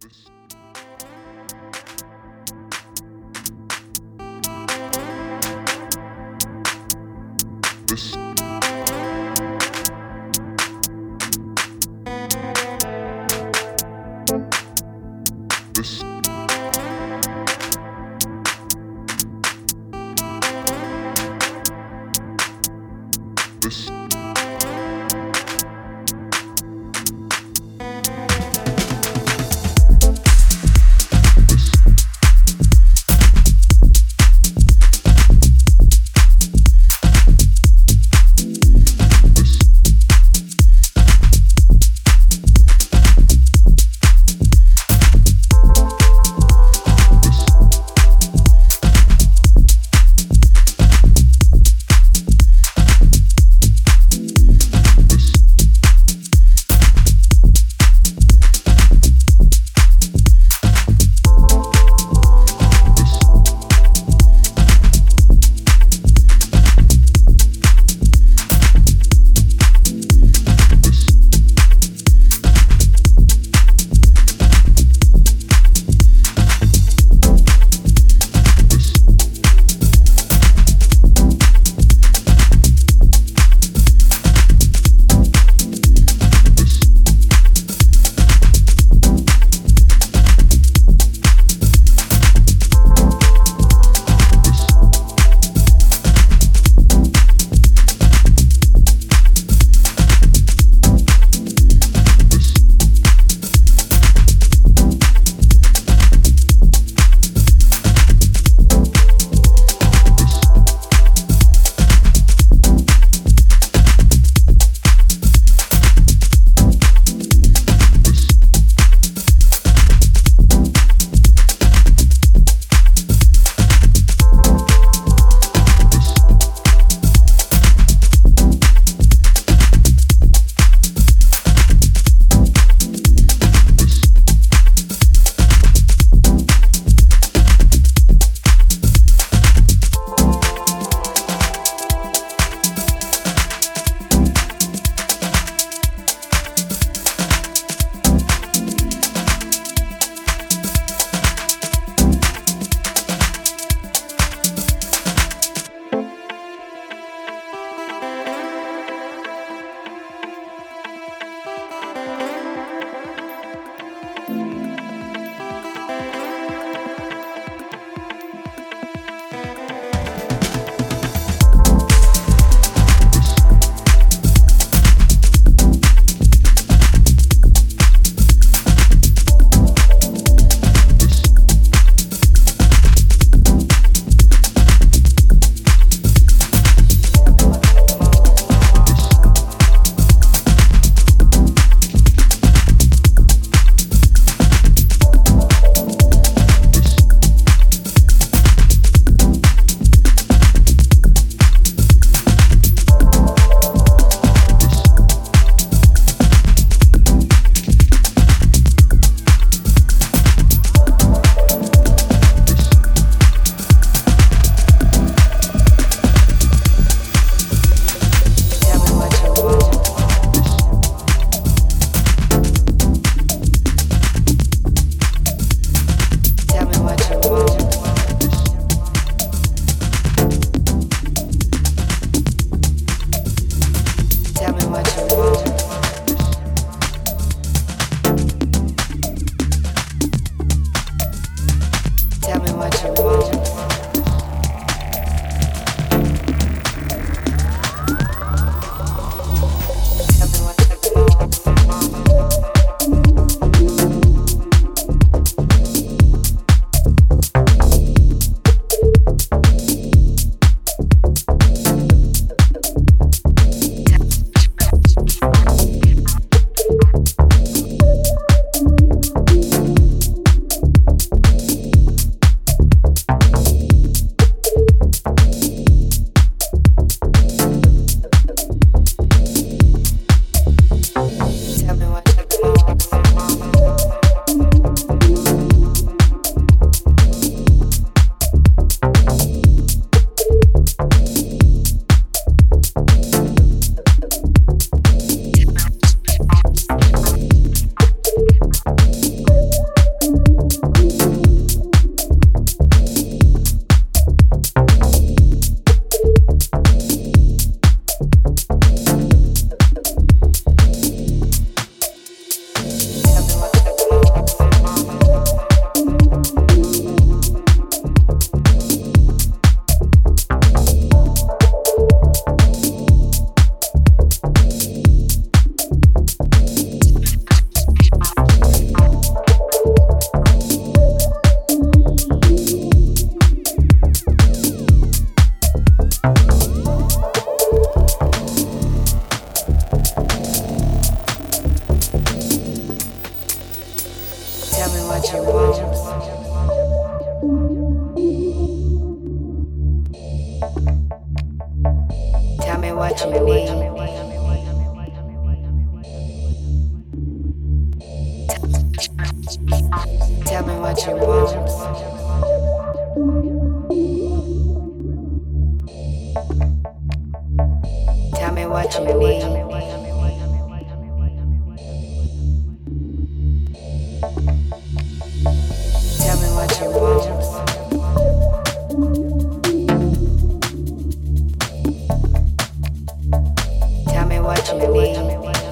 This. What you need.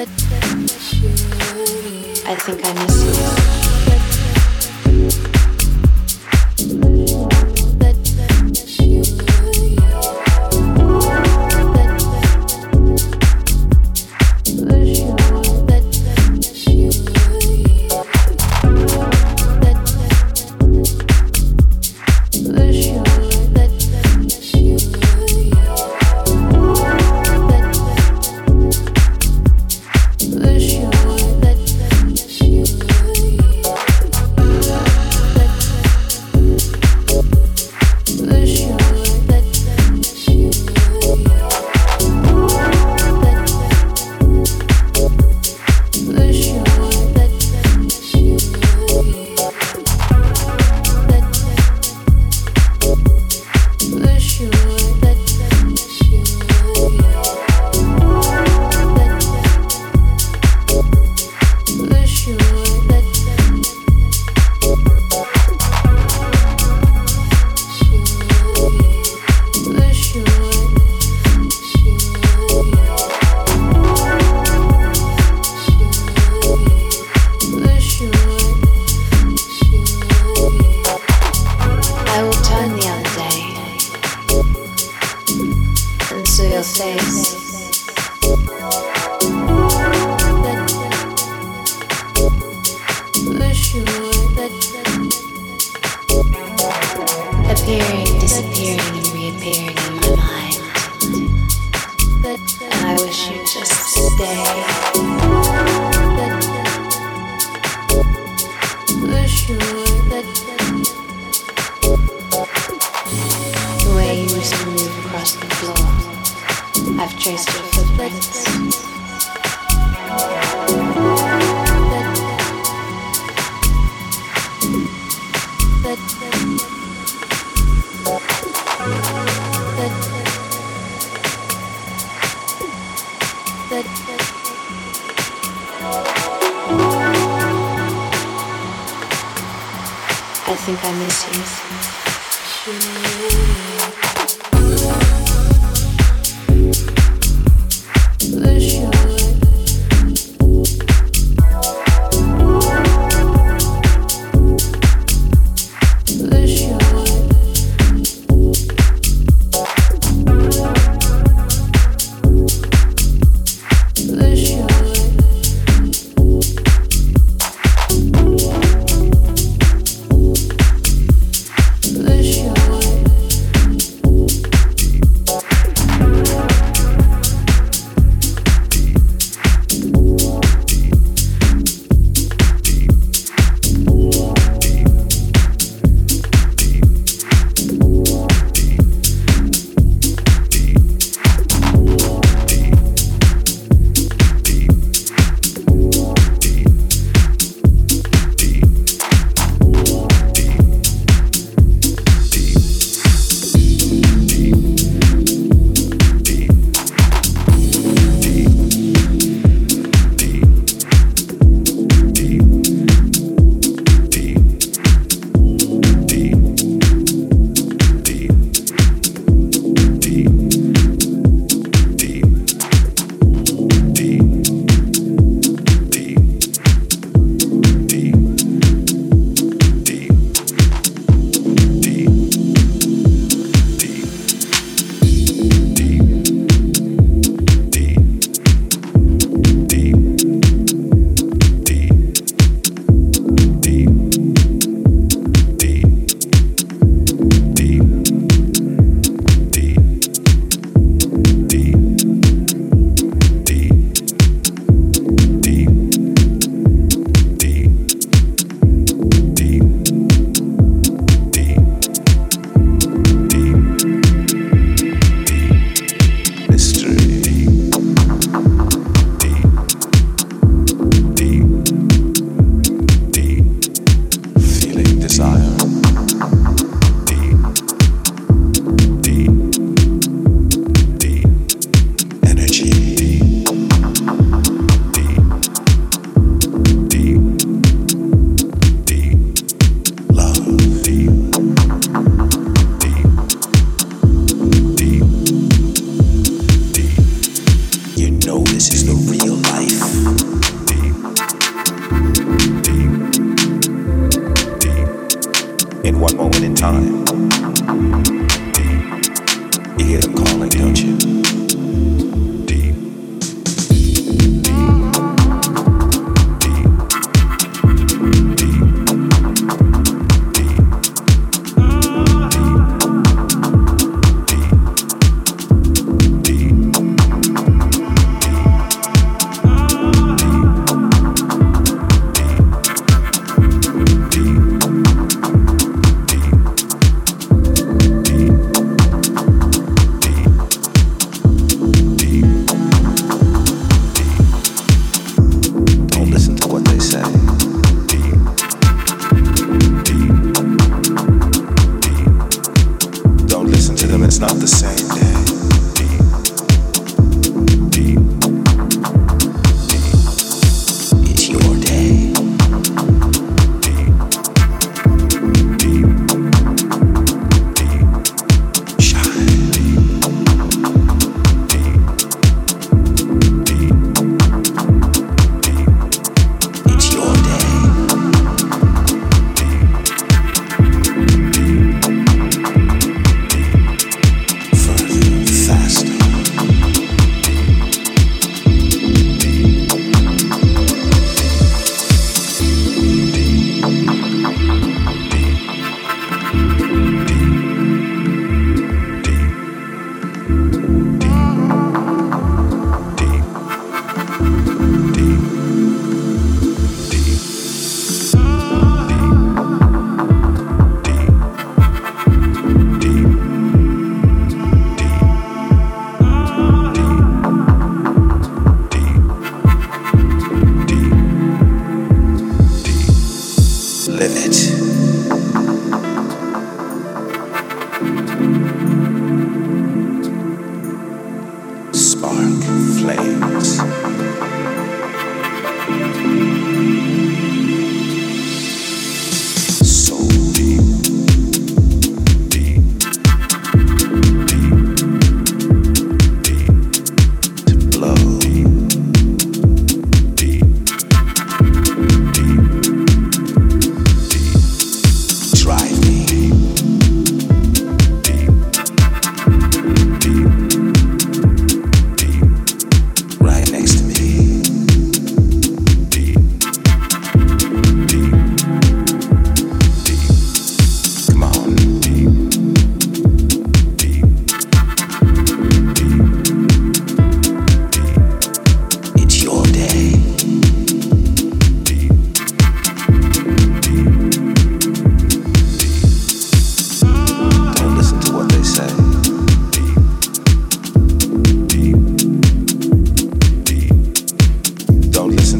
I think I miss you. The way you used to move across the floor. I've traced your footprints. think I miss you. desire.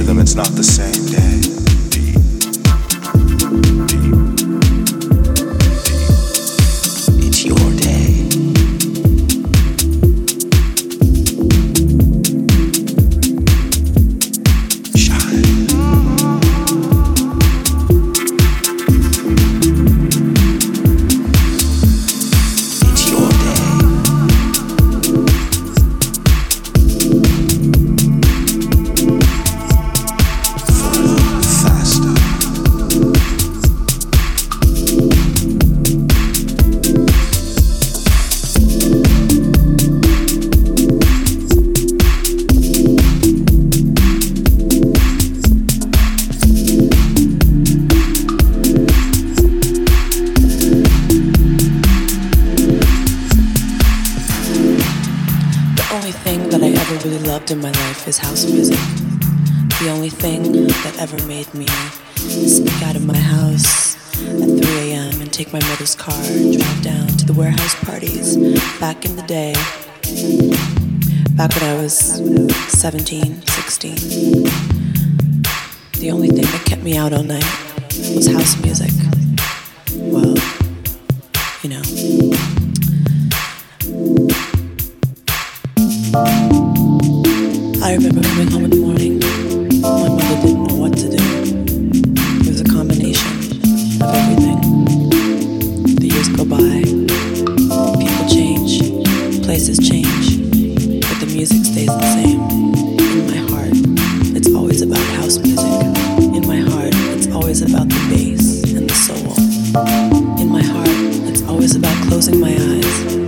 To them, it's not the same day. Only thing that I ever really loved in my life is house music. The only thing that ever made me sneak out of my house at 3 a.m. and take my mother's car and drive down to the warehouse parties back in the day. Back when I was 17, 16. The only thing that kept me out all night was house music. Well, about closing my eyes.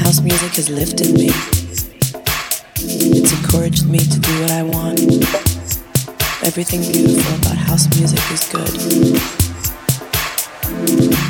house music has lifted me. It's encouraged me to do what I want. Everything beautiful about house music is good.